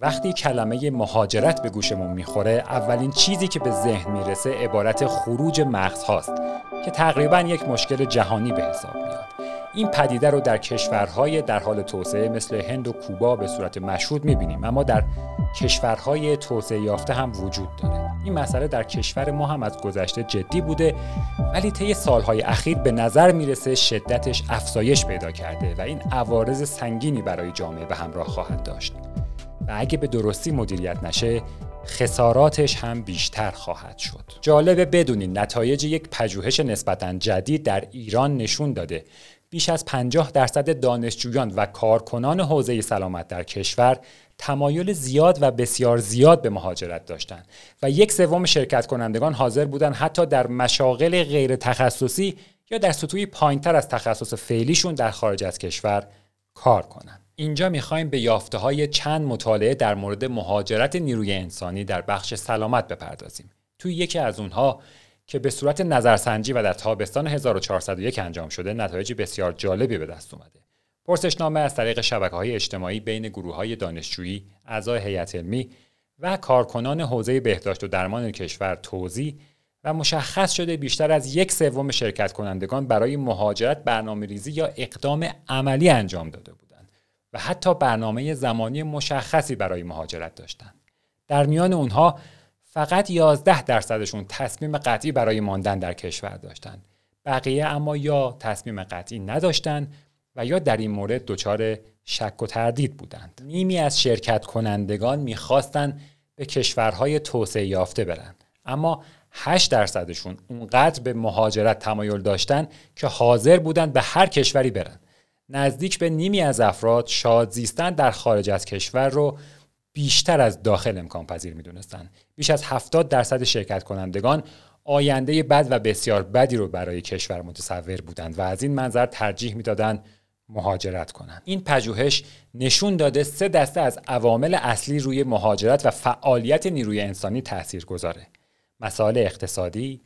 وقتی کلمه مهاجرت به گوشمون می‌خوره اولین چیزی که به ذهن می‌رسه عبارت خروج مغز هاست که تقریبا یک مشکل جهانی به حساب میاد. این پدیده رو در کشورهای در حال توسعه مثل هند و کوبا به صورت مشهود می‌بینیم اما در کشورهای توسعه یافته هم وجود داره. این مسئله در کشور ما هم از گذشته جدی بوده ولی طی سالهای اخیر به نظر می‌رسه شدتش افزایش پیدا کرده و این عوارض سنگینی برای جامعه به همراه خواهد داشت. و اگه به درستی مدیریت نشه خساراتش هم بیشتر خواهد شد. جالبه بدونین نتایج یک پژوهش نسبتا جدید در ایران نشون داده بیش از 50 درصد دانشجویان و کارکنان حوزه سلامت در کشور تمایل زیاد و بسیار زیاد به مهاجرت داشتند و یک سوم شرکت کنندگان حاضر بودند حتی در مشاغل غیر تخصصی یا در سطوحی پایینتر از تخصص فعلیشون در خارج از کشور کار کنند. اینجا می‌خوایم به یافته های چند مطالعه در مورد مهاجرت نیروی انسانی در بخش سلامت بپردازیم. توی یکی از اونها که به صورت نظرسنجی و در تابستان 1401 انجام شده نتایج بسیار جالبی به دست اومده. پرسشنامه از طریق شبکه های اجتماعی بین گروه های دانشجویی، اعضای هیئت علمی و کارکنان حوزه بهداشت و درمان کشور توضیح و مشخص شده بیشتر از یک سوم شرکت کنندگان برای مهاجرت برنامه ریزی یا اقدام عملی انجام داده بودند حتی برنامه زمانی مشخصی برای مهاجرت داشتند. در میان اونها فقط 11 درصدشون تصمیم قطعی برای ماندن در کشور داشتند. بقیه اما یا تصمیم قطعی نداشتند و یا در این مورد دچار شک و تردید بودند. نیمی از شرکت کنندگان می‌خواستند به کشورهای توسعه یافته برند اما 8 درصدشون اونقدر به مهاجرت تمایل داشتن که حاضر بودند به هر کشوری برند. نزدیک به نیمی از افراد شاد زیستن در خارج از کشور رو بیشتر از داخل امکان پذیر می دونستن. بیش از 70 درصد شرکت کنندگان آینده بد و بسیار بدی رو برای کشور متصور بودند و از این منظر ترجیح می‌دادند مهاجرت کنند. این پژوهش نشون داده سه دسته از عوامل اصلی روی مهاجرت و فعالیت نیروی انسانی تأثیر گذاره. مسائل اقتصادی،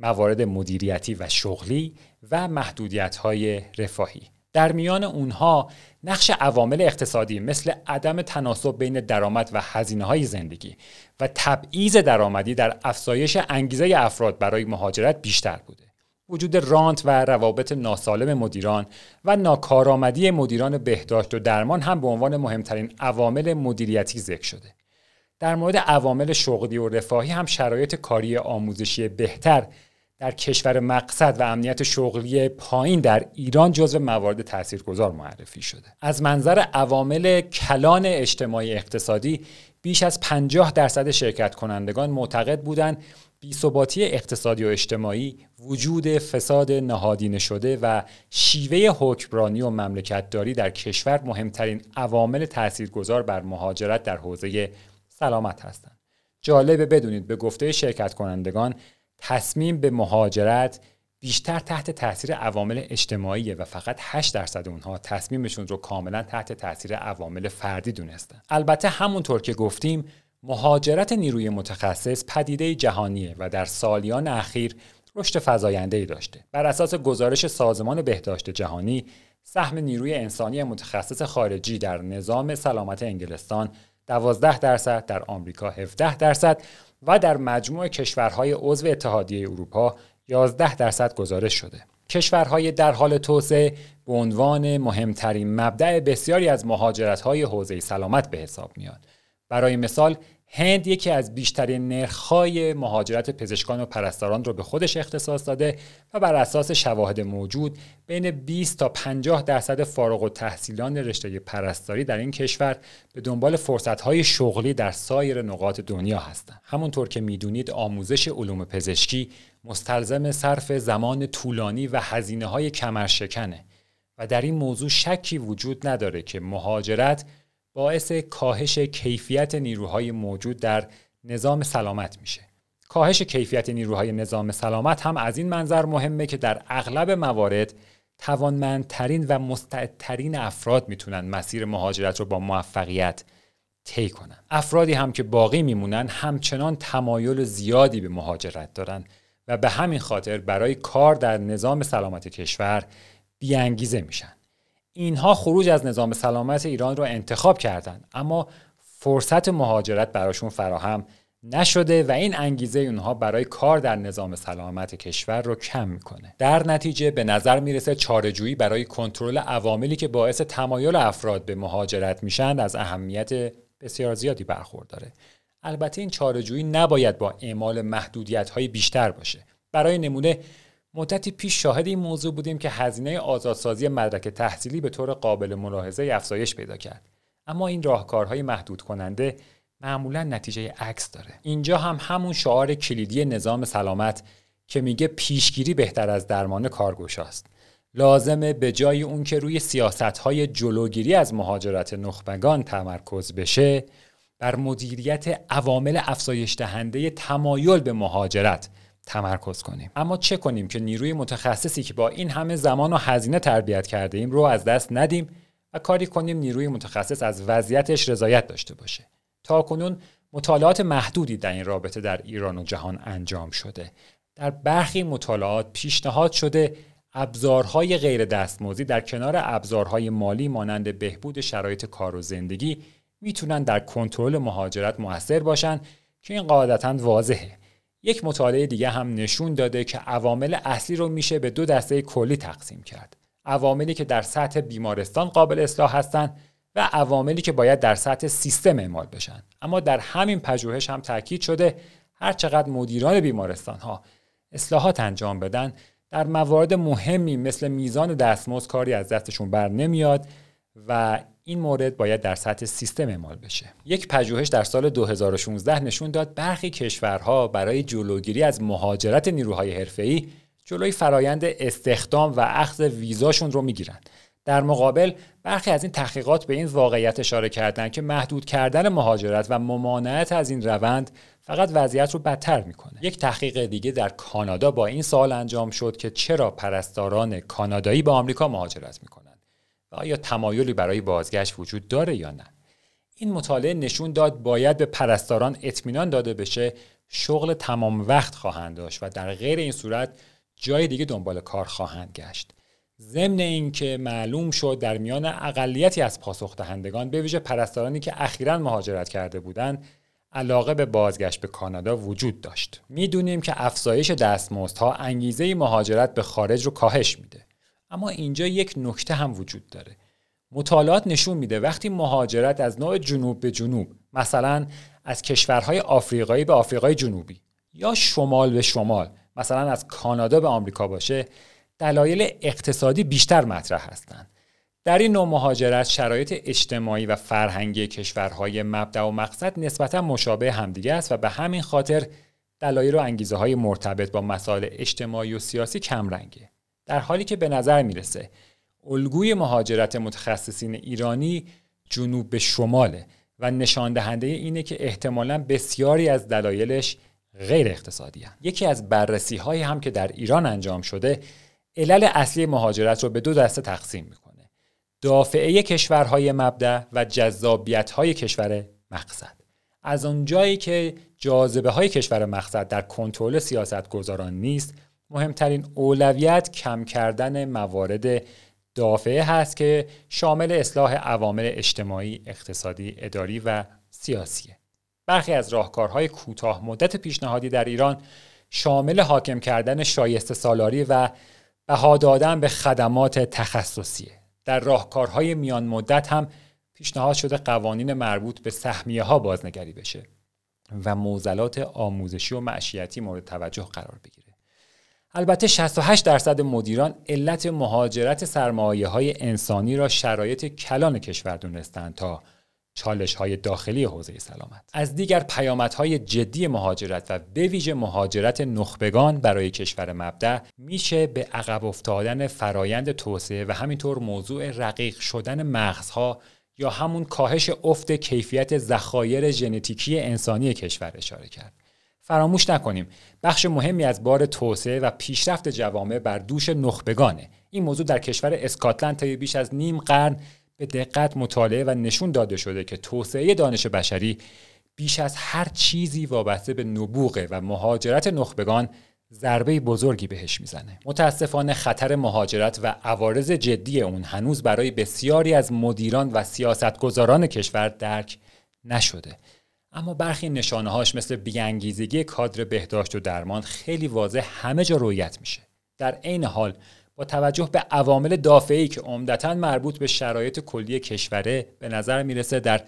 موارد مدیریتی و شغلی و محدودیت های رفاهی. در میان اونها نقش عوامل اقتصادی مثل عدم تناسب بین درآمد و هزینه های زندگی و تبعیض درآمدی در افزایش انگیزه افراد برای مهاجرت بیشتر بوده. وجود رانت و روابط ناسالم مدیران و ناکارآمدی مدیران بهداشت و درمان هم به عنوان مهمترین عوامل مدیریتی ذکر شده. در مورد عوامل شغلی و رفاهی هم شرایط کاری آموزشی بهتر در کشور مقصد و امنیت شغلی پایین در ایران جزو موارد تاثیرگذار معرفی شده. از منظر عوامل کلان اجتماعی اقتصادی بیش از 50 درصد شرکت کنندگان معتقد بودند بیثباتی اقتصادی و اجتماعی وجود فساد نهادینه شده و شیوه حکمرانی و مملکتداری در کشور مهمترین عوامل تاثیرگذار بر مهاجرت در حوزه سلامت هستند. جالبه بدونید به گفته شرکت کنندگان تصمیم به مهاجرت بیشتر تحت تاثیر عوامل اجتماعی و فقط 8 درصد اونها تصمیمشون رو کاملا تحت تاثیر عوامل فردی دونستن. البته همونطور که گفتیم مهاجرت نیروی متخصص پدیده جهانیه و در سالیان اخیر رشد فزاینده‌ای داشته. بر اساس گزارش سازمان بهداشت جهانی سهم نیروی انسانی متخصص خارجی در نظام سلامت انگلستان 12 درصد در آمریکا 17 درصد و در مجموع کشورهای عضو اتحادیه اروپا 11 درصد گزارش شده. کشورهای در حال توسعه به عنوان مهمترین مبدع بسیاری از مهاجرت‌های حوزه سلامت به حساب میاد. برای مثال هند یکی از بیشترین نرخ‌های مهاجرت پزشکان و پرستاران رو به خودش اختصاص داده و بر اساس شواهد موجود بین 20 تا 50 درصد فارغ التحصیلان رشته پرستاری در این کشور به دنبال فرصت‌های شغلی در سایر نقاط دنیا هستند. همونطور که می‌دونید آموزش علوم پزشکی مستلزم صرف زمان طولانی و هزینه های کمرشکنه و در این موضوع شکی وجود نداره که مهاجرت باعث کاهش کیفیت نیروهای موجود در نظام سلامت میشه. کاهش کیفیت نیروهای نظام سلامت هم از این منظر مهمه که در اغلب موارد توانمندترین و مستعدترین افراد می‌تونن مسیر مهاجرت رو با موفقیت طی کنن. افرادی هم که باقی میمونن همچنان تمایل زیادی به مهاجرت دارن و به همین خاطر برای کار در نظام سلامت کشور بیانگیزه میشن. اینها خروج از نظام سلامت ایران را انتخاب کردند اما فرصت مهاجرت براشون فراهم نشده و این انگیزه اونها برای کار در نظام سلامت کشور رو کم می‌کنه. در نتیجه به نظر می‌رسه چارجویی برای کنترل عواملی که باعث تمایل افراد به مهاجرت میشن از اهمیت بسیار زیادی برخورداره البته این چارجویی نباید با اعمال محدودیت های بیشتر باشه. برای نمونه مدتی پیش شاهد این موضوع بودیم که هزینه آزادسازی مدرک تحصیلی به طور قابل ملاحظه افزایش پیدا کرد. اما این راهکارهای محدود کننده معمولا نتیجه عکس داره. اینجا هم همون شعار کلیدی نظام سلامت که میگه پیشگیری بهتر از درمان کارگوشاست لازمه به جای اون که روی سیاست های جلوگیری از مهاجرت نخبگان تمرکز بشه بر مدیریت عوامل افزایش دهنده تمایل به مهاجرت تمرکز کنیم. اما چه کنیم که نیروی متخصصی که با این همه زمان و هزینه تربیت کرده ایم رو از دست ندیم و کاری کنیم نیروی متخصص از وضعیتش رضایت داشته باشه. تا کنون مطالعات محدودی در این رابطه در ایران و جهان انجام شده. در برخی مطالعات پیشنهاد شده ابزارهای غیر دستموزی در کنار ابزارهای مالی مانند بهبود شرایط کار و زندگی می‌تونن در کنترل مهاجرت موثر باشن که این قاعدتا واضحه. یک مطالعه دیگه هم نشون داده که عوامل اصلی رو میشه به دو دسته کلی تقسیم کرد. عواملی که در سطح بیمارستان قابل اصلاح هستند و عواملی که باید در سطح سیستم اعمال بشن. اما در همین پژوهش هم تاکید شده هر چقدر مدیران بیمارستان ها اصلاحات انجام بدن در موارد مهمی مثل میزان دستمزد کاری از دستشون بر نمیاد و این مورد باید در سطح سیستم اعمال بشه. یک پژوهش در سال 2016 نشون داد برخی کشورها برای جلوگیری از مهاجرت نیروهای حرفه‌ای جلوی فرایند استخدام و اخذ ویزاشون رو می‌گیرن در مقابل برخی از این تحقیقات به این واقعیت اشاره کردند که محدود کردن مهاجرت و ممانعت از این روند فقط وضعیت رو بدتر می‌کنه. یک تحقیق دیگه در کانادا با این سوال انجام شد که چرا پرستاران کانادایی به آمریکا مهاجرت می‌کنند. و آیا تمایلی برای بازگشت وجود داره یا نه؟ این مطالعه نشون داد باید به پرستاران اطمینان داده بشه شغل تمام وقت خواهند داشت و در غیر این صورت جای دیگه دنبال کار خواهند گشت. ضمن اینکه معلوم شد در میان اقلیتی از پاسخ دهندگان به ویژه پرستارانی که اخیرا مهاجرت کرده بودند علاقه به بازگشت به کانادا وجود داشت. می‌دونیم که افزایش دستمزدها انگیزه مهاجرت به خارج رو کاهش میده. اما اینجا یک نکته هم وجود داره. مطالعات نشون میده وقتی مهاجرت از نوع جنوب به جنوب مثلا از کشورهای آفریقایی به آفریقای جنوبی یا شمال به شمال مثلا از کانادا به آمریکا باشه دلایل اقتصادی بیشتر مطرح هستند. در این نوع مهاجرت شرایط اجتماعی و فرهنگی کشورهای مبدع و مقصد نسبتا مشابه همدیگه است و به همین خاطر دلایل و انگیزه های مرتبط با مسائل اجتماعی و سیاسی کمرنگه. در حالی که به نظر می‌رسه الگوی مهاجرت متخصصین ایرانی جنوب به شماله و نشان دهنده اینه که احتمالا بسیاری از دلایلش غیر اقتصادی یکی از بررسی هایی هم که در ایران انجام شده علل اصلی مهاجرت رو به دو دسته تقسیم می‌کنه. دافعه کشورهای مبدع و جذابیت های کشور مقصد. از اونجایی که جاذبه های کشور مقصد در کنترل سیاست گذاران نیست مهمترین اولویت کم کردن موارد دافعه هست که شامل اصلاح عوامل اجتماعی، اقتصادی، اداری و سیاسیه. برخی از راهکارهای کوتاه مدت پیشنهادی در ایران شامل حاکم کردن شایسته سالاری و بها دادن به خدمات تخصصیه در راهکارهای میان مدت هم پیشنهاد شده قوانین مربوط به سهمیه ها بازنگری بشه و موزلات آموزشی و معشیتی مورد توجه قرار بگیره البته 68 درصد مدیران علت مهاجرت سرمایه های انسانی را شرایط کلان کشور دونستند تا چالش های داخلی حوزه سلامت. از دیگر پیامدهای جدی مهاجرت و به مهاجرت نخبگان برای کشور مبدع میشه به عقب افتادن فرایند توسعه و همینطور موضوع رقیق شدن مغزها یا همون کاهش افت کیفیت ذخایر ژنتیکی انسانی کشور اشاره کرد. فراموش نکنیم. بخش مهمی از بار توسعه و پیشرفت جوامع بر دوش نخبگانه. این موضوع در کشور اسکاتلند تا بیش از نیم قرن به دقت مطالعه و نشون داده شده که توسعه دانش بشری بیش از هر چیزی وابسته به نبوغه و مهاجرت نخبگان ضربه بزرگی بهش می‌زنه. متاسفانه خطر مهاجرت و عوارض جدی اون هنوز برای بسیاری از مدیران و سیاستگزاران کشور درک نشده. اما برخی نشانه هاش مثل بیانگیزگی کادر بهداشت و درمان خیلی واضح همه جا رویت میشه در عین حال با توجه به عوامل دافعی که عمدتا مربوط به شرایط کلی کشوره به نظر می‌رسه در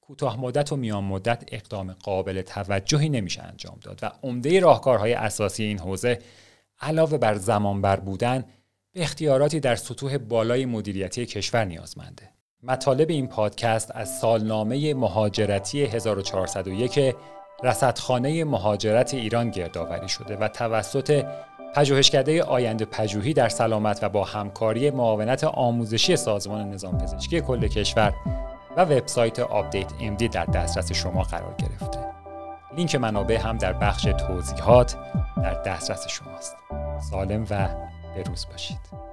کوتاه مدت و میان مدت اقدام قابل توجهی نمیشه انجام داد و عمده راهکارهای اساسی این حوزه علاوه بر زمان بر بودن به اختیاراتی در سطوح بالای مدیریتی کشور نیازمنده. مطالب این پادکست از سالنامه مهاجرتی 1401 رصدخانه مهاجرت ایران گردآوری شده و توسط پژوهشکده آینده پژوهی در سلامت و با همکاری معاونت آموزشی سازمان نظام پزشکی کل کشور و وبسایت Update MD در دسترس شما قرار گرفته. لینک منابع هم در بخش توضیحات در دسترس شماست. سالم و بروز باشید.